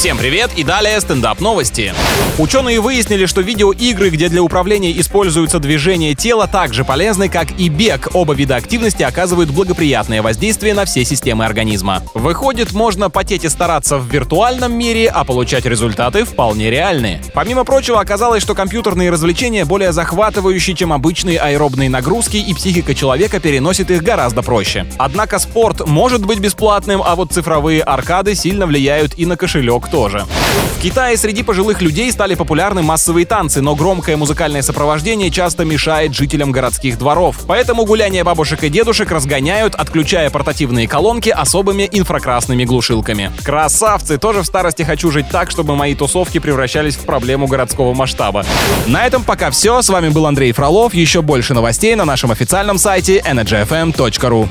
Всем привет и далее стендап новости. Ученые выяснили, что видеоигры, где для управления используются движения тела, так же полезны, как и бег. Оба вида активности оказывают благоприятное воздействие на все системы организма. Выходит, можно потеть и стараться в виртуальном мире, а получать результаты вполне реальные. Помимо прочего, оказалось, что компьютерные развлечения более захватывающие, чем обычные аэробные нагрузки, и психика человека переносит их гораздо проще. Однако спорт может быть бесплатным, а вот цифровые аркады сильно влияют и на кошелек тоже. В Китае среди пожилых людей стали популярны массовые танцы, но громкое музыкальное сопровождение часто мешает жителям городских дворов. Поэтому гуляния бабушек и дедушек разгоняют, отключая портативные колонки особыми инфракрасными глушилками. Красавцы! Тоже в старости хочу жить так, чтобы мои тусовки превращались в проблему городского масштаба. На этом пока все. С вами был Андрей Фролов. Еще больше новостей на нашем официальном сайте energyfm.ru.